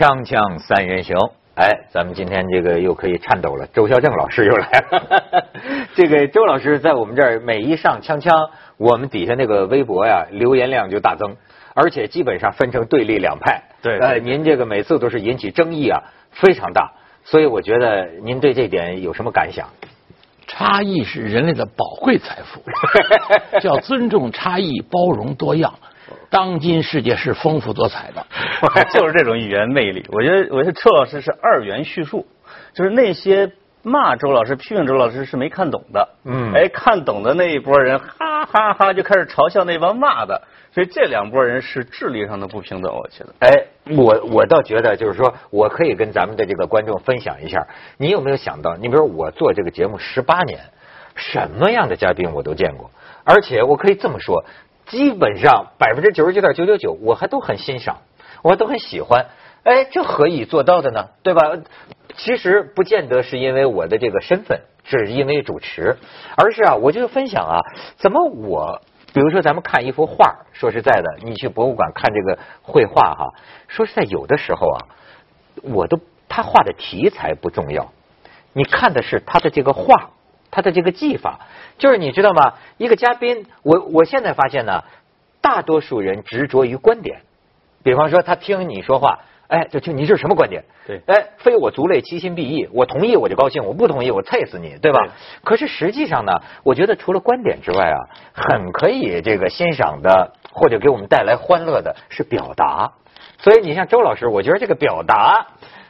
锵锵三人行，哎，咱们今天这个又可以颤抖了。周孝正老师又来了。这个周老师在我们这儿每一上锵锵，我们底下那个微博呀，留言量就大增，而且基本上分成对立两派。对呃，您这个每次都是引起争议啊，非常大。所以我觉得您对这点有什么感想？差异是人类的宝贵财富，叫尊重差异，包容多样。当今世界是丰富多彩的，就是这种语言魅力。我觉得，我觉得周老师是二元叙述，就是那些骂周老师、批评周老师是没看懂的，嗯哎，看懂的那一波人，哈哈哈就开始嘲笑那帮骂的，所以这两拨人是智力上的不平等，我觉得。哎，我我倒觉得就是说，我可以跟咱们的这个观众分享一下，你有没有想到？你比如我做这个节目十八年，什么样的嘉宾我都见过，而且我可以这么说，基本上百分之九十九点九九九，我还都很欣赏，我都很喜欢。哎，这何以做到的呢？对吧？其实不见得是因为我的这个身份，是因为主持，而是啊，我就分享啊，怎么我，比如说咱们看一幅画，说实在的，你去博物馆看这个绘画哈，说实在，有的时候啊，我都他画的题材不重要，你看的是他的这个画，他的这个技法，就是你知道吗？一个嘉宾，我我现在发现呢，大多数人执着于观点，比方说他听你说话。哎，就听你这是什么观点？对哎，非我族类，其心必异。我同意我就高兴，我不同意我踩死你，对吧？对可是实际上呢，我觉得除了观点之外啊，很可以这个欣赏的或者给我们带来欢乐的是表达。所以你像周老师，我觉得这个表达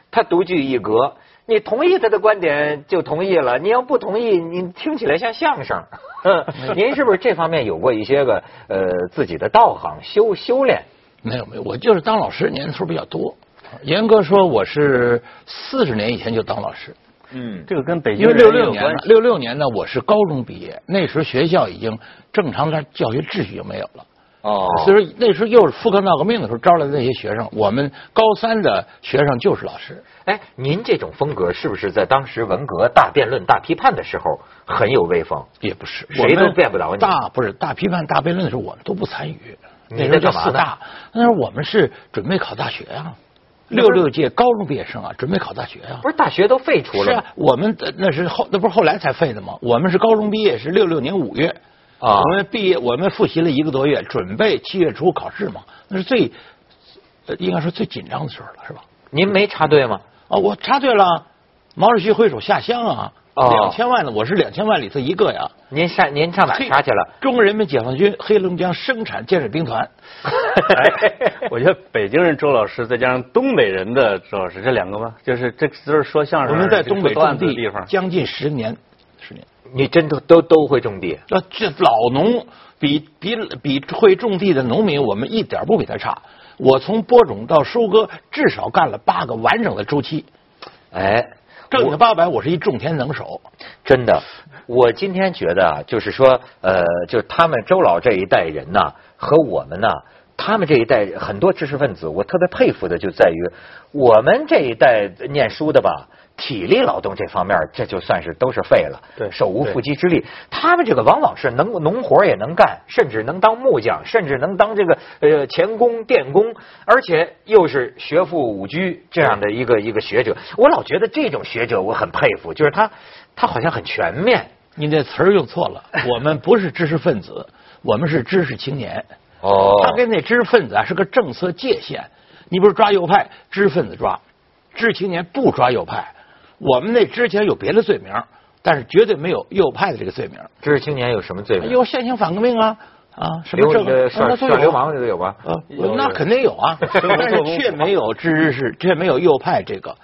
他独具一格。你同意他的观点就同意了，你要不同意，你听起来像相声。您是不是这方面有过一些个呃自己的道行修修炼？没有没有，我就是当老师年头比较多。严格说，我是四十年以前就当老师，嗯，这个跟北京因为人六六年呢。六六年呢，我是高中毕业，那时候学校已经正常的教学秩序就没有了。哦所以说那时候又是富克闹革命的时候招来的那些学生，我们高三的学生就是老师。哎，您这种风格是不是在当时文革大辩论、大批判的时候很有威风？也不是，谁都辩不了你大不是大批判、大辩论的时候，我们都不参与。你那时候叫在干嘛呢四大，那时候我们是准备考大学啊，六六届高中毕业生啊，准备考大学啊。不是大学都废除了吗是啊，我们的那是后那不是后来才废的吗？我们是高中毕业是六六年五月，啊我们毕业我们复习了一个多月，准备七月初考试嘛，那是最呃应该说最紧张的时候了，是吧？您没插队吗？啊，我插队了，毛主席挥手下乡啊，哦两千万呢我是两千万里头一个呀。您上您上哪儿插去了？中国人民解放军黑龙江生产建设兵团。哎，我觉得北京人周老师再加上东北人的周老师，这两个吗，就是这都是说相声、我们在东北种地地方。将近十年，十年。你真的都都会种地？啊，这老农比比比会种地的农民，我们一点不比他差。我从播种到收割，至少干了八个完整的周期。哎，正经八百，我是一种田能手。真的，我今天觉得啊，就是说，呃，就是他们周老这一代人呐，和我们呢，他们这一代很多知识分子，我特别佩服的就在于，我们这一代念书的吧。体力劳动这方面，这就算是都是废了，对手无缚鸡之力。他们这个往往是能农活也能干，甚至能当木匠，甚至能当这个呃钳工、电工，而且又是学富五车这样的一个一个学者。我老觉得这种学者我很佩服，就是他他好像很全面。你这词儿用错了，我们不是知识分子，我们是知识青年。哦他跟那知识分子啊是个政策界限。你不是抓右派，知识分子抓，知识青年不抓右派。我们那之前有别的罪名，但是绝对没有右派的这个罪名。知识青年有什么罪名？有现行反革命啊啊，什么流这个呃耍那都有耍流氓这个有吧？啊有，那肯定有啊，但是却没有知识，却没有右派这个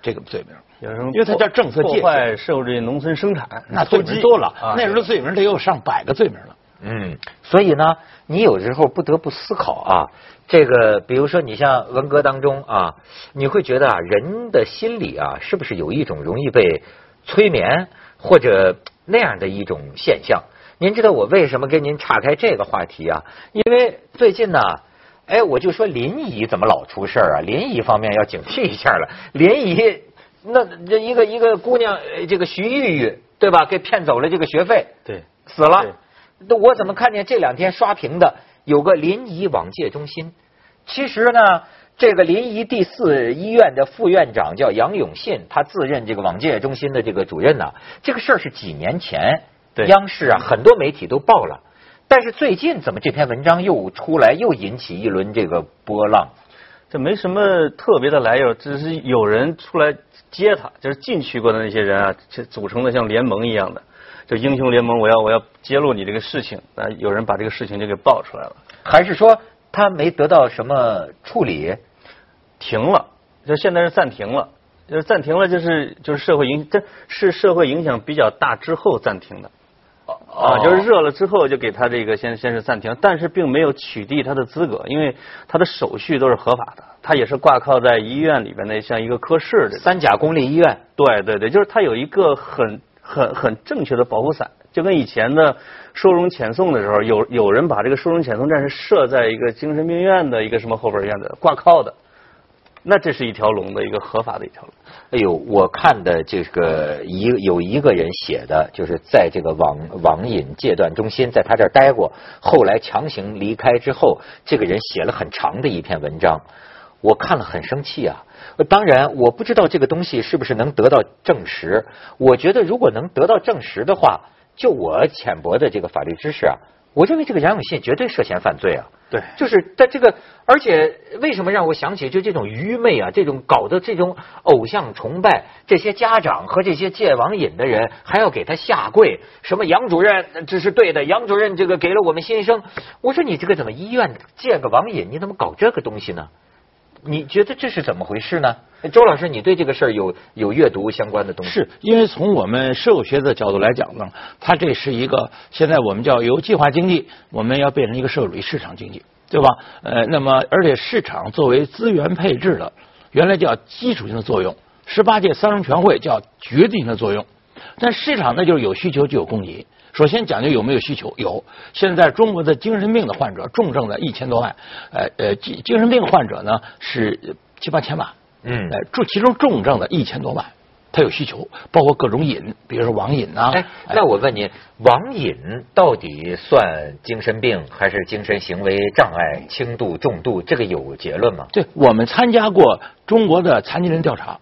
这个罪名。有什么因为它叫政策界破坏限，社会农村生产，那罪名多了啊。那时候罪名得有上百个罪名了。嗯，所以呢，你有时候不得不思考啊，这个比如说你像文革当中啊，你会觉得啊，人的心理啊，是不是有一种容易被催眠或者那样的一种现象？您知道我为什么跟您岔开这个话题啊？因为最近呢。哎，我就说临沂怎么老出事儿啊？临沂方面要警惕一下了。临沂那这一个一个姑娘，呃这个徐玉玉对吧？给骗走了这个学费，对，死了。那我怎么看见这两天刷屏的有个临沂网戒中心？其实呢，这个临沂第四医院的副院长叫杨永信，他自任这个网戒中心的这个主任呢。这个事儿是几年前，对央视啊很多媒体都报了，但是最近怎么这篇文章又出来，又引起一轮这个波浪？这没什么特别的来由，只是有人出来接他，就是进去过的那些人啊，就组成的像联盟一样的，就英雄联盟，我要我要揭露你这个事情，啊，有人把这个事情就给爆出来了，还是说他没得到什么处理？停了，就现在是暂停了，就是暂停了，就是就是社会影，这是社会影响比较大之后暂停的。啊，就是热了之后就给他这个先先是暂停，但是并没有取缔他的资格，因为他的手续都是合法的，他也是挂靠在医院里边的像一个科室的。三甲公立医院，对对对，就是他有一个很很很正确的保护伞，就跟以前的收容遣送的时候，有有人把这个收容遣送站是设在一个精神病院的一个什么后边院的挂靠的，那这是一条龙的一个合法的一条龙。哎呦，我看的这个一有一个人写的，就是在这个网网瘾戒断中心，在他这儿待过，后来强行离开之后，这个人写了很长的一篇文章，我看了很生气啊。当然，我不知道这个东西是不是能得到证实。我觉得如果能得到证实的话，就我浅薄的这个法律知识啊，我认为这个杨永信绝对涉嫌犯罪啊。对，就是在这个，而且为什么让我想起就这种愚昧啊，这种搞的这种偶像崇拜，这些家长和这些戒网瘾的人还要给他下跪，什么杨主任这是对的，杨主任这个给了我们新生。我说你这个怎么医院戒个网瘾，你怎么搞这个东西呢？你觉得这是怎么回事呢？周老师，你对这个事儿有有阅读相关的东西？是因为从我们社会学的角度来讲呢，它这是一个现在我们叫由计划经济，我们要变成一个社会主义市场经济，对吧？呃，那么而且市场作为资源配置的，原来叫基础性的作用，十八届三中全会叫决定性的作用，但市场那就是有需求就有供给。首先讲究有没有需求，有。现在中国的精神病的患者，重症的一千多万，呃呃，精精神病患者呢是七八千万，嗯呃，重其中重症的一千多万，他有需求，包括各种瘾，比如说网瘾呐、哎，那我问你，网瘾到底算精神病还是精神行为障碍？轻度、重度，这个有结论吗？对，我们参加过中国的残疾人调查，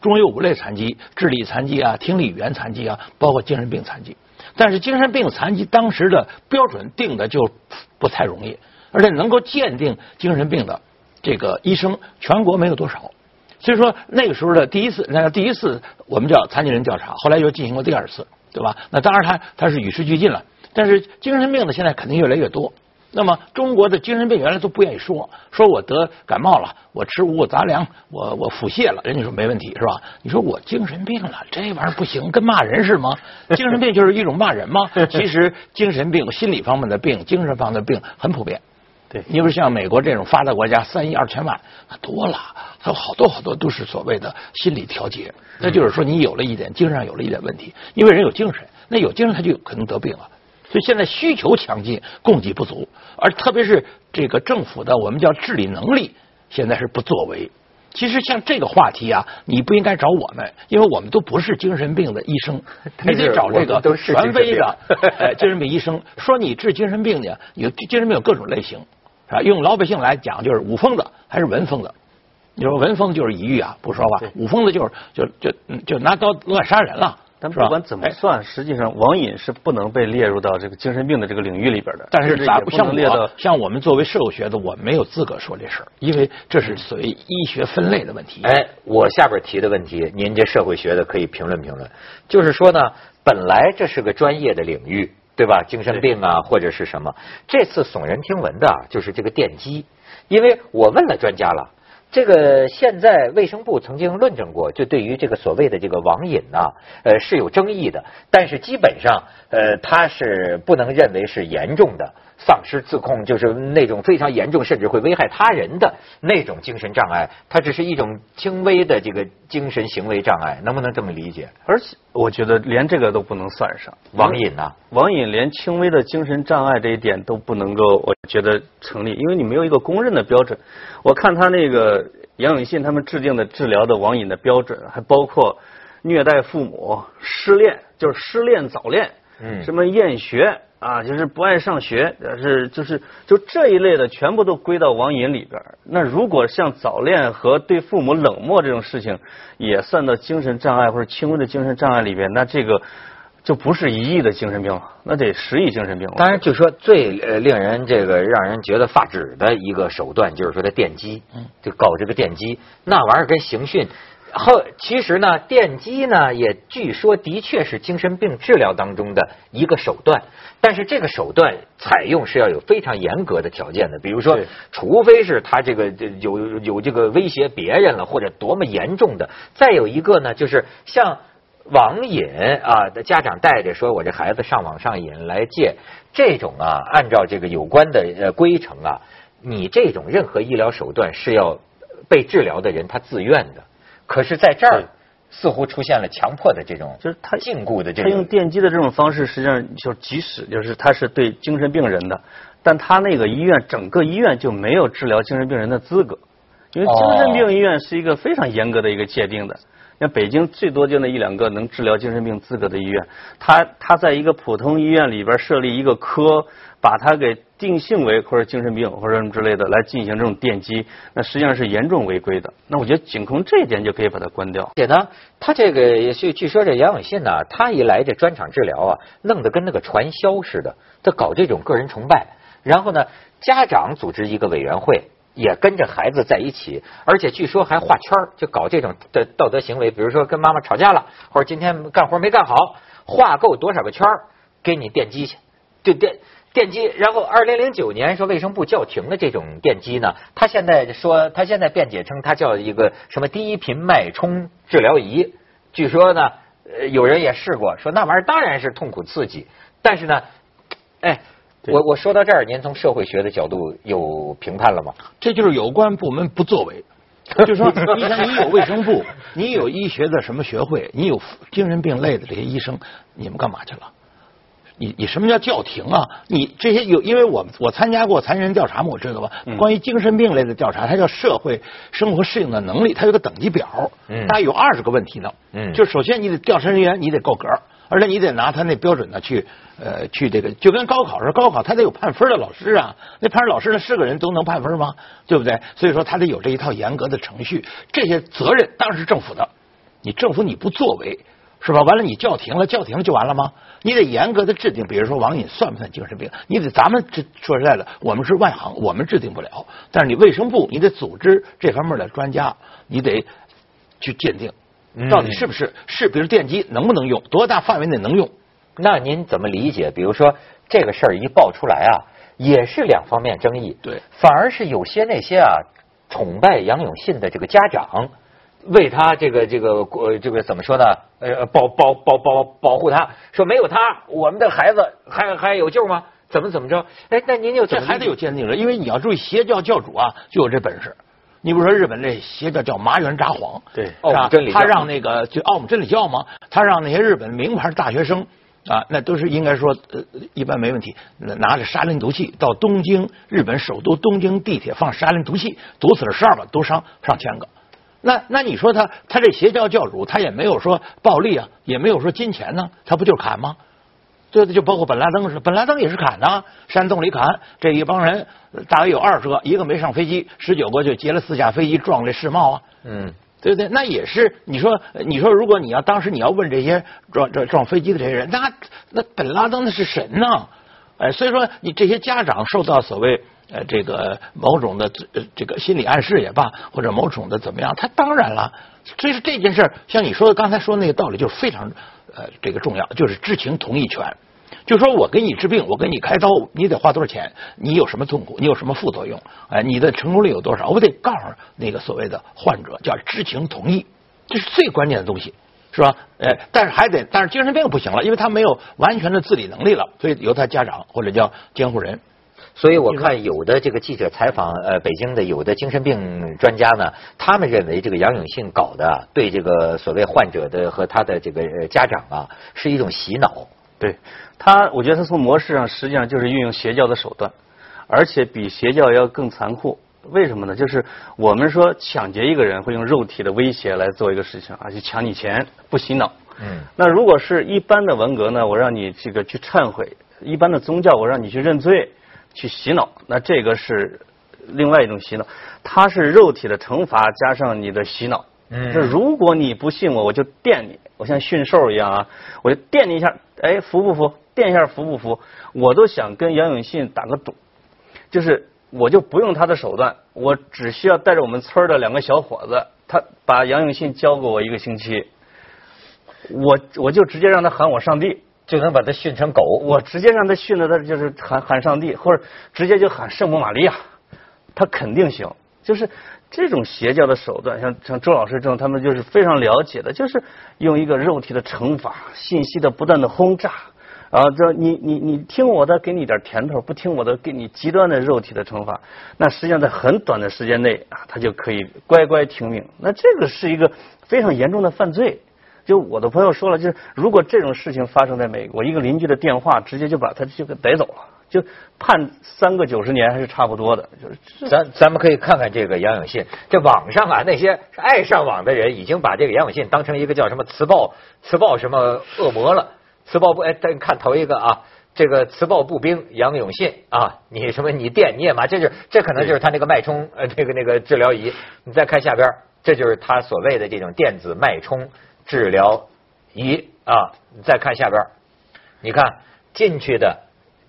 中国有五类残疾：智力残疾啊、听力语言残疾啊，包括精神病残疾。但是精神病残疾当时的标准定的就不太容易，而且能够鉴定精神病的这个医生全国没有多少。所以说那个时候的第一次，那第一次我们叫残疾人调查，后来又进行过第二次，对吧？那当然他他是与时俱进了，但是精神病的现在肯定越来越多。那么中国的精神病原来都不愿意说，说我得感冒了，我吃五谷杂粮，我我腹泻了，人家说没问题是吧？你说我精神病了，这玩意儿不行，跟骂人是吗？精神病就是一种骂人吗？其实精神病、心理方面的病、精神方面的病很普遍。对你比如像美国这种发达国家，三亿二千万，那多了，还有好多好多都是所谓的心理调节。那就是说，你有了一点精神上有了一点问题，因为人有精神，那有精神他就有可能得病了。所以现在需求强劲，供给不足，而特别是这个政府的我们叫治理能力，现在是不作为。其实像这个话题啊，你不应该找我们，因为我们都不是精神病的医生，你得找这个权威的精神病呃精神病医生。说你治精神病呢，有精神病有各种类型，是吧？用老百姓来讲，就是武疯子还是文疯子。你说文疯就是抑郁啊，不说话；武疯子就是就就嗯就拿刀乱杀人了？但不管怎么哎算，实际上网瘾是不能被列入到这个精神病的这个领域里边的。但是甚至也不像能列到我，像我们作为社会学的，我没有资格说这事儿，因为这是属于医学分类的问题。哎，我下边提的问题，您这社会学的可以评论评论。就是说呢，本来这是个专业的领域，对吧？精神病啊，或者是什么？这次耸人听闻的啊，就是这个电击，因为我问了专家了。这个现在卫生部曾经论证过，就对于这个所谓的这个网瘾呐、呃是有争议的，但是基本上呃它是不能认为是严重的。丧失自控，就是那种非常严重甚至会危害他人的那种精神障碍，它只是一种轻微的这个精神行为障碍，能不能这么理解？而且我觉得连这个都不能算上网瘾呐、网瘾连轻微的精神障碍这一点都不能够，我觉得成立，因为你没有一个公认的标准。我看他那个杨永信他们制定的治疗的网瘾的标准，还包括虐待父母、失恋，就是失恋早恋，嗯什么厌学，啊，就是不爱上学，是就是就这一类的，全部都归到网瘾里边。那如果像早恋和对父母冷漠这种事情，也算到精神障碍或者轻微的精神障碍里边，那这个就不是一亿的精神病了，那得十亿精神病了。当然，就说最呃令人这个让人觉得发指的一个手段，就是说他电击，就搞这个电击，那玩意儿跟刑讯。后其实呢，电击呢也据说的确是精神病治疗当中的一个手段，但是这个手段采用是要有非常严格的条件的，比如说，除非是他这个有有这个威胁别人了，或者多么严重的。再有一个呢，就是像网瘾啊，家长带着说我这孩子上网上瘾来戒这种啊，按照这个有关的呃规程啊，你这种任何医疗手段是要被治疗的人他自愿的。可是在这儿似乎出现了强迫的这种，就是他禁锢的这种他用。电击的这种方式，实际上就即使就是他是对精神病人的，但他那个医院整个医院就没有治疗精神病人的资格，因为精神病医院是一个非常严格的一个界定的。像北京最多就那一两个能治疗精神病资格的医院，他他在一个普通医院里边设立一个科，把它给定性为或者精神病或者什么之类的来进行这种电击，那实际上是严重违规的。那我觉得仅凭这一点就可以把它关掉。而且呢，他这个也是据说这杨永信呢，他一来这专场治疗啊，弄得跟那个传销似的，他搞这种个人崇拜，然后呢，家长组织一个委员会。也跟着孩子在一起，而且据说还画圈，就搞这种的道德行为，比如说跟妈妈吵架了，或者今天干活没干好，画够多少个圈，给你电击去，就电电机。然后二零零九年说卫生部叫停了这种电机呢，他现在说他现在辩解称它叫一个什么低频脉冲治疗仪，据说呢，呃，有人也试过，说那玩意儿当然是痛苦刺激，但是呢，哎。我我说到这儿，您从社会学的角度有评判了吗？这就是有关部门不作为。就说你想，你有卫生部，你有医学的什么学会，你有精神病类的这些医生，你们干嘛去了？你你什么叫叫停啊？你这些有，因为我我参加过残疾人调查嘛，我知道吧？嗯关于精神病类的调查，它叫社会生活适应的能力，它有个等级表，嗯大概有二十个问题呢。嗯就首先你得调查人员，你得够格，而且你得拿他那标准呢去呃去这个，就跟高考似的，高考他得有判分的老师啊，那判分老师呢是个人都能判分吗？对不对？所以说他得有这一套严格的程序，这些责任当然是政府的，你政府你不作为。是吧？完了，你叫停了，叫停了就完了吗？你得严格的制定，比如说网瘾算不算精神病？你得咱们这说实在的，我们是外行，我们制定不了。但是你卫生部，你得组织这方面的专家，你得去鉴定，到底是不是是，比如电击能不能用，多大范围内能用？那您怎么理解？比如说这个事儿一爆出来啊，也是两方面争议。对反而是有些那些啊崇拜杨永信的这个家长，为他这个这个呃这个怎么说呢？呃，保保保保保护他，说没有他，我们的孩子还还有救吗？怎么怎么着？哎，那您就这还得有鉴定人，因为你要注意，邪教教主啊就有这本事。你比如说日本这邪教叫麻原札幌，对是吧他让那个就奥姆真理教嘛，他让那些日本名牌大学生啊，那都是应该说呃一般没问题，拿着沙林毒气到东京日本首都东京地铁放沙林毒气，毒死了十二个，毒伤上千个。那那你说他他这邪教教主他也没有说暴力啊，也没有说金钱呢、他不就是砍吗？对对，就包括本拉登是，本拉登也是砍呐、山洞里砍，这一帮人呃大约有二十个，一个没上飞机，十九个就劫了四架飞机撞这世贸啊，嗯对不对？那也是你说你说，如果你要当时你要问这些撞撞撞飞机的这些人，那那本拉登那是神呐、哎，所以说你这些家长受到所谓呃这个某种的呃这个心理暗示也罢，或者某种的怎么样，他当然了，所以说这件事儿，像你说的刚才说那个道理，就是非常呃这个重要，就是知情同意权。就说我给你治病，我给你开刀，你得花多少钱？你有什么痛苦？你有什么副作用？哎，你的成功率有多少？我得告诉那个所谓的患者，叫知情同意，这是最关键的东西，是吧？呃，但是还得，但是精神病不行了，因为他没有完全的自理能力了，所以由他家长或者叫监护人。所以我看有的这个记者采访呃北京的有的精神病专家呢，他们认为这个杨永信搞的啊对这个所谓患者的和他的这个呃家长啊是一种洗脑。对他，我觉得他从模式上实际上就是运用邪教的手段，而且比邪教要更残酷。为什么呢？就是我们说抢劫一个人会用肉体的威胁来做一个事情，而且抢你钱不洗脑。嗯那如果是一般的文革呢，我让你这个去忏悔，一般的宗教，我让你去认罪，去洗脑，那这个是另外一种洗脑，它是肉体的惩罚加上你的洗脑。嗯这如果你不信我，我就电你，我像驯兽一样啊，我就电你一下，哎，服不服？电一下服不服？我都想跟杨永信打个赌，就是我就不用他的手段，我只需要带着我们村儿的两个小伙子，他把杨永信交给我一个星期，我我就直接让他喊我上帝，就能把他训成狗。我直接让他训的他就是喊喊上帝，或者直接就喊圣母玛利亚，他肯定行。就是这种邪教的手段，像像周老师这种，他们就是非常了解的，就是用一个肉体的惩罚，信息的不断的轰炸。啊，这你你你听我的，给你点甜头；不听我的，给你极端的肉体的惩罚。那实际上在很短的时间内啊，他就可以乖乖听命。那这个是一个非常严重的犯罪。就我的朋友说了，就是如果这种事情发生在美国，一个邻居的电话直接就把他就给逮走了，就判三个九十年还是差不多的。就是咱咱们可以看看这个杨永信，这网上啊那些爱上网的人已经把这个杨永信当成一个叫什么磁暴磁暴什么恶魔了，磁暴不哎，咱看头一个啊，这个磁暴步兵杨永信啊，你什么你电你也麻，这就这可能就是他那个脉冲呃那个那个治疗仪，你再看下边，这就是他所谓的这种电子脉冲治疗仪啊，你再看下边，你看进去的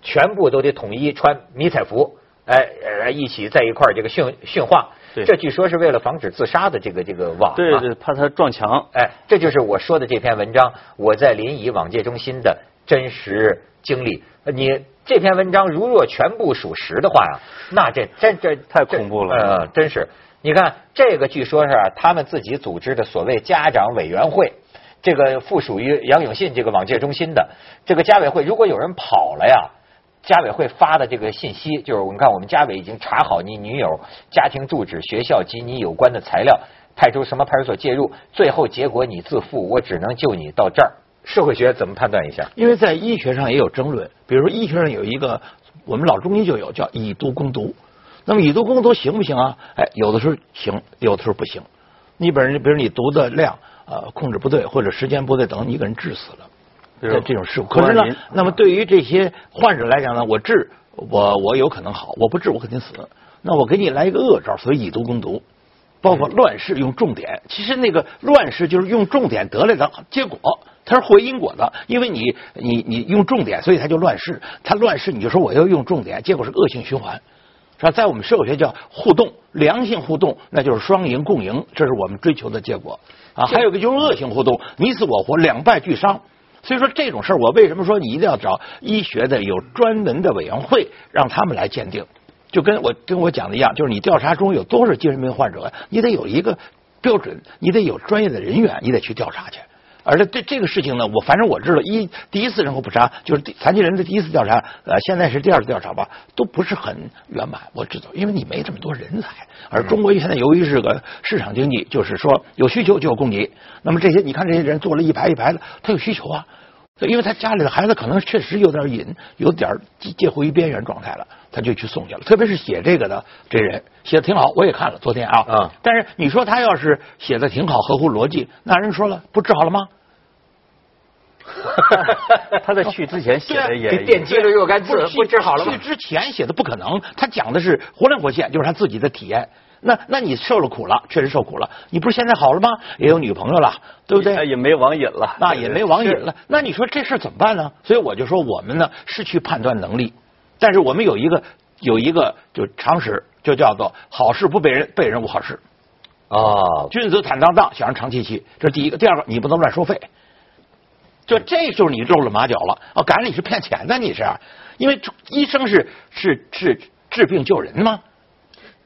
全部都得统一穿迷彩服，哎，呃一起在一块儿这个训训话。对这据说是为了防止自杀的这个这个网、啊。对对，怕他撞墙。哎，这就是我说的这篇文章，我在临沂网戒中心的真实经历。呃你这篇文章如若全部属实的话呀，那这真这太恐怖了呃，真是。你看这个，据说是他们自己组织的所谓家长委员会，这个附属于杨永信这个网戒中心的这个家委会，如果有人跑了呀。家委会发的这个信息，就是我们看我们家委已经查好你女友家庭住址、学校及你有关的材料，派出什么派出所介入，最后结果你自负，我只能救你到这儿。社会学怎么判断一下？因为在医学上也有争论，比如说医学上有一个，我们老中医就有叫以毒攻毒。那么以毒攻毒行不行啊？哎，有的时候行，有的时候不行。你本人比如你毒的量呃控制不对，或者时间不对，等你给人治死了。这这种事故。可是呢那么对于这些患者来讲呢，我治我我有可能好，我不治我肯定死。那我给你来一个恶招，所以以毒攻毒，包括乱世用重点。其实那个乱世就是用重点得来的结果，它是会因果的。因为你你你用重点，所以它就乱世。它乱世你就说我要用重点，结果是恶性循环。是吧？在我们社会学叫互动，良性互动，那就是双赢共赢，这是我们追求的结果啊。还有一个就是恶性互动，你死我活，两败俱伤。所以说这种事儿，我为什么说你一定要找医学的有专门的委员会，让他们来鉴定？就跟我跟我讲的一样，就是你调查中有多少精神病患者，你得有一个标准，你得有专业的人员，你得去调查去。而且这这个事情呢，我反正我知道，一第一次人口普查就是残疾人的第一次调查，呃，现在是第二次调查吧，都不是很圆满。我知道，因为你没这么多人才，而中国现在由于是个市场经济，就是说有需求就有供给。那么这些你看这些人坐了一排一排的，他有需求啊。因为他家里的孩子可能确实有点瘾，有点介介乎于边缘状态了，他就去送去了。特别是写这个的这人写的挺好，我也看了昨天啊。嗯但是你说他要是写的挺好，合乎逻辑，那人说了，不治好了吗？他在去之前写的也给电击了若干次，不不治好了吗去？之前写的不可能，他讲的是活灵活现，就是他自己的体验。那那你受了苦了，确实受苦了。你不是现在好了吗？也有女朋友了，对不对？也没网瘾了，那也没网瘾了。那你说这事怎么办呢？所以我就说我们呢失去判断能力，但是我们有一个有一个就常识，就叫做好事不被人，被人无好事。哦，君子坦荡荡，小人长戚戚，这是第一个。第二个，你不能乱收费。就这就是你露了马脚了哦，赶上你是骗钱的，你是，因为医生是是是治病救人吗？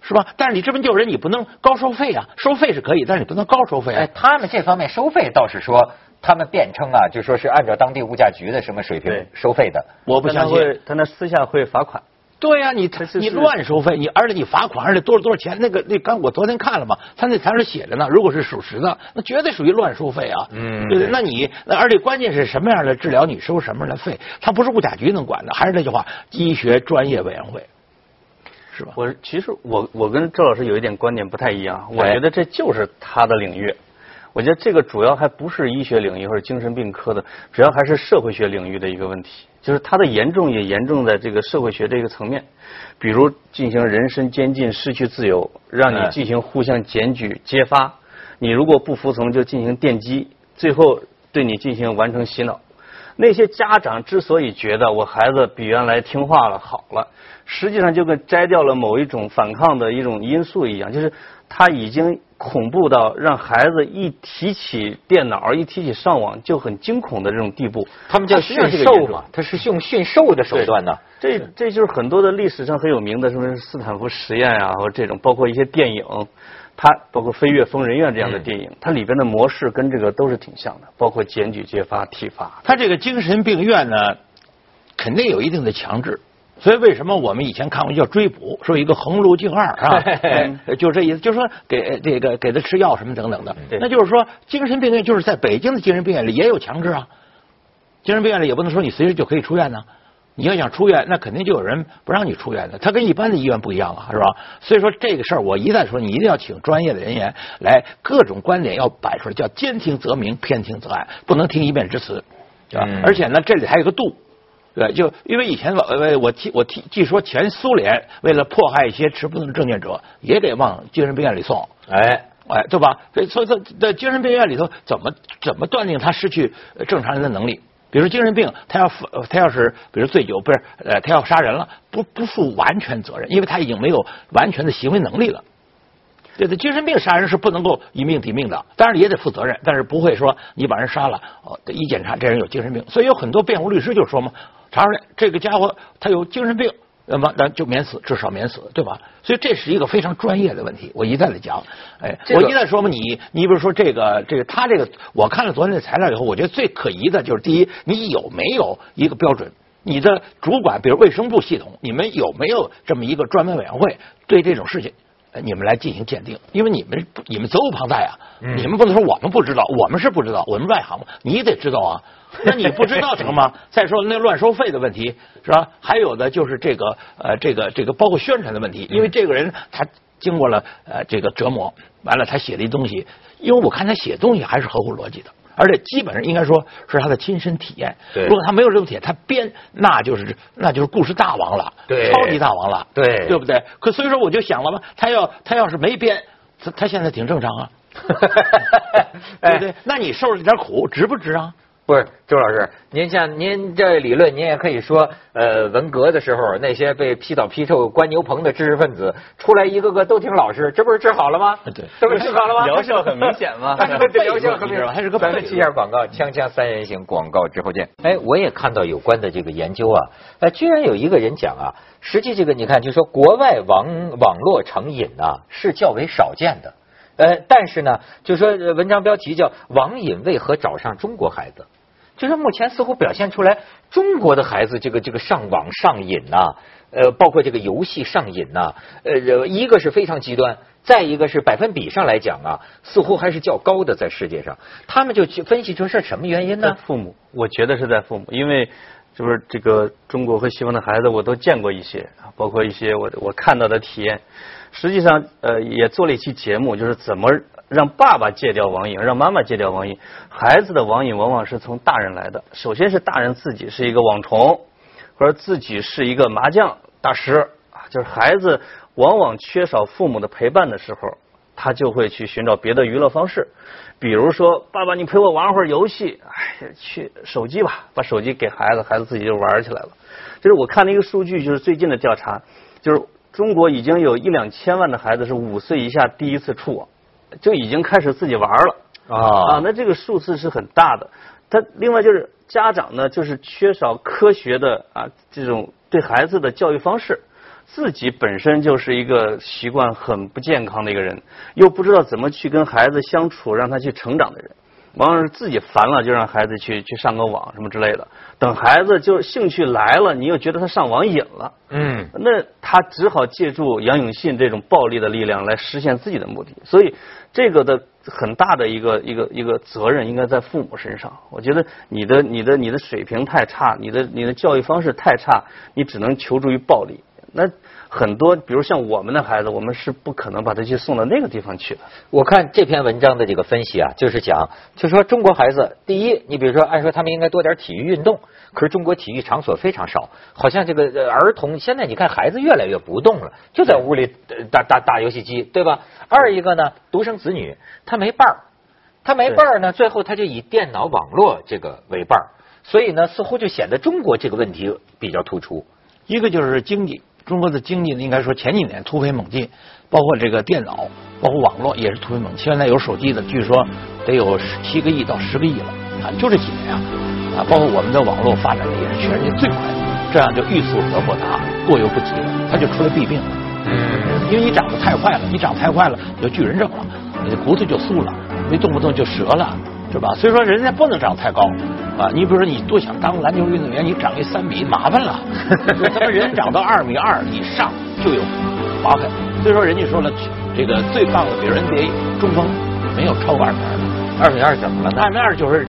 是吧？但是你治病救人，你不能高收费啊，收费是可以，但是你不能高收费啊。哎，他们这方面收费倒是说，他们辩称啊，就说是按照当地物价局的什么水平收费的。我不相信。他那私下会罚款。对呀、你你乱收费，你而且你罚款，而且多少多少钱？那个那刚我昨天看了嘛，他那条上写着呢，如果是属实的，那绝对属于乱收费啊。嗯对不对？那你那而且关键是什么样的治疗，你收什么样的费，他不是物价局能管的。还是那句话，医学专业委员会，是吧？我其实我我跟周老师有一点观点不太一样，我哎觉得这就是他的领域。我觉得这个主要还不是医学领域或者精神病科的，主要还是社会学领域的一个问题。就是它的严重也严重在这个社会学这个层面，比如进行人身监禁、失去自由，让你进行互相检举、揭发，你如果不服从就进行电击，最后对你进行完成洗脑。那些家长之所以觉得我孩子比原来听话了、好了，实际上就跟摘掉了某一种反抗的一种因素一样，就是他已经恐怖到让孩子一提起电脑、一提起上网就很惊恐的这种地步。他们叫驯兽嘛，他是用驯兽的手段呢。这这就是很多的历史上很有名的什么斯坦福实验啊，或这种，包括一些电影，它包括《飞越疯人院》这样的电影，它里边的模式跟这个都是挺像的，包括检举、揭发、体罚。他这个精神病院呢，肯定有一定的强制。所以为什么我们以前看过叫追捕，说一个横路径二啊，哎就这意思，就是说给这个给他吃药什么等等的。那就是说精神病院就是在北京的精神病院里也有强制啊，精神病院里也不能说你随时就可以出院呢。你要想出院，那肯定就有人不让你出院的。他跟一般的医院不一样啊，是吧？所以说这个事儿，我一再说，你一定要请专业的人员来，各种观点要摆出来，叫兼听则明，偏听则暗，不能听一面之词，是吧？嗯而且呢，这里还有个度。对，就因为以前我呃我听我听据说前苏联为了迫害一些持不同政见者，也得往精神病院里送。哎，哎，对吧？所以，所以，在在精神病院里头，怎么怎么断定他失去呃正常人的能力？比如说精神病，他要他要是比如醉酒，不是呃他要杀人了，不不负完全责任，因为他已经没有完全的行为能力了。对对，精神病杀人是不能够以命抵命的，当然也得负责任，但是不会说你把人杀了，哦，一检查这人有精神病，所以有很多辩护律师就说嘛，查出来这个家伙他有精神病，那么那就免死，至少免死，对吧？所以这是一个非常专业的问题，我一再的讲，哎，这个我一再说嘛，你你比如说这个这个他这个，我看了昨天的材料以后，我觉得最可疑的就是第一，你有没有一个标准？你的主管，比如卫生部系统，你们有没有这么一个专门委员会对这种事情？呃你们来进行鉴定，因为你们不你们责无旁贷啊，嗯你们不能说我们不知道，我们是不知道，我们外行嘛，你得知道啊。那你不知道成吗？再说那乱收费的问题是吧？还有的就是这个呃这个这个包括宣传的问题，因为这个人他经过了呃这个折磨，完了他写的一东西，因为我看他写东西还是合乎逻辑的。而且基本上应该说是他的亲身体验。对如果他没有这种体验，他编那就是那就是故事大王了，对超级大王了，对对不对？可所以说我就想了嘛，他要他要是没编，他他现在挺正常啊，对不对？那你受了这点苦，值不值啊？不是周老师，您像您这理论，您也可以说，呃，文革的时候那些被批倒批臭关牛棚的知识分子出来，一个个都挺老实，这不是治好了吗？对这不是治好了吗？疗效很明显嘛对，疗效很明显，还是个咱们悖去一下广告，锵锵三人行，广告之后见。哎，我也看到有关的这个研究啊，呃，居然有一个人讲啊，实际这个你看，就说国外网网络成瘾啊是较为少见的。呃，但是呢，就说呃文章标题叫“网瘾为何找上中国孩子”，就是目前似乎表现出来中国的孩子这个这个上网上瘾呐、呃，包括这个游戏上瘾呐、呃，一个是非常极端，再一个是百分比上来讲啊，似乎还是较高的在世界上。他们就去分析出是什么原因呢？父母，我觉得是在父母，因为就是这个中国和西方的孩子，我都见过一些，啊包括一些我我看到的体验。实际上，呃，也做了一期节目，就是怎么让爸爸戒掉网瘾，让妈妈戒掉网瘾。孩子的网瘾往往是从大人来的，首先是大人自己是一个网虫，或者自己是一个麻将大师啊，就是孩子往往缺少父母的陪伴的时候，他就会去寻找别的娱乐方式，比如说，爸爸，你陪我玩会儿游戏，哎，去手机吧，把手机给孩子，孩子自己就玩起来了。就是我看了一个数据，就是最近的调查，就是中国已经有一两千万的孩子是五岁以下第一次触网，就已经开始自己玩了。啊，那这个数字是很大的。他另外就是家长呢，就是缺少科学的啊这种对孩子的教育方式，自己本身就是一个习惯很不健康的一个人，又不知道怎么去跟孩子相处，让他去成长的人，往往是自己烦了就让孩子去去上个网什么之类的。等孩子就是兴趣来了，你又觉得他上网瘾了，嗯，那他只好借助杨永信这种暴力的力量来实现自己的目的。所以，这个的很大的一个一个一个责任应该在父母身上。我觉得你的你的你的水平太差，你的你的教育方式太差，你只能求助于暴力。那很多，比如像我们的孩子，我们是不可能把他去送到那个地方去的。我看这篇文章的这个分析啊，就是讲，就说中国孩子，第一，你比如说，按说他们应该多点体育运动，可是中国体育场所非常少，好像这个呃儿童现在你看孩子越来越不动了，就在屋里呃打打打游戏机，对吧？二一个呢，独生子女他没伴儿，他没伴儿呢，最后他就以电脑网络这个为伴儿，所以呢，似乎就显得中国这个问题比较突出。一个就是经济，中国的经济呢，应该说前几年突飞猛进，包括这个电脑，包括网络也是突飞猛进。现在有手机的，据说得有十七个亿到十个亿了啊，就这几年啊啊，包括我们的网络发展的也是全世界最快的，这样就欲速则不达，过犹不及，它就出来弊病了。因为你长得太快了，你长太快了有巨人症了，你的骨头就酥了，你动不动就折了，是吧？所以说人家不能长太高啊。你比如说你多想当篮球运动员，你长一三米麻烦了，他们人长到二米二以上就有麻烦。所以说人家说了，这个最棒的比如 NBA 中锋没有超过二米二的。二米二怎么了呢？二米二就是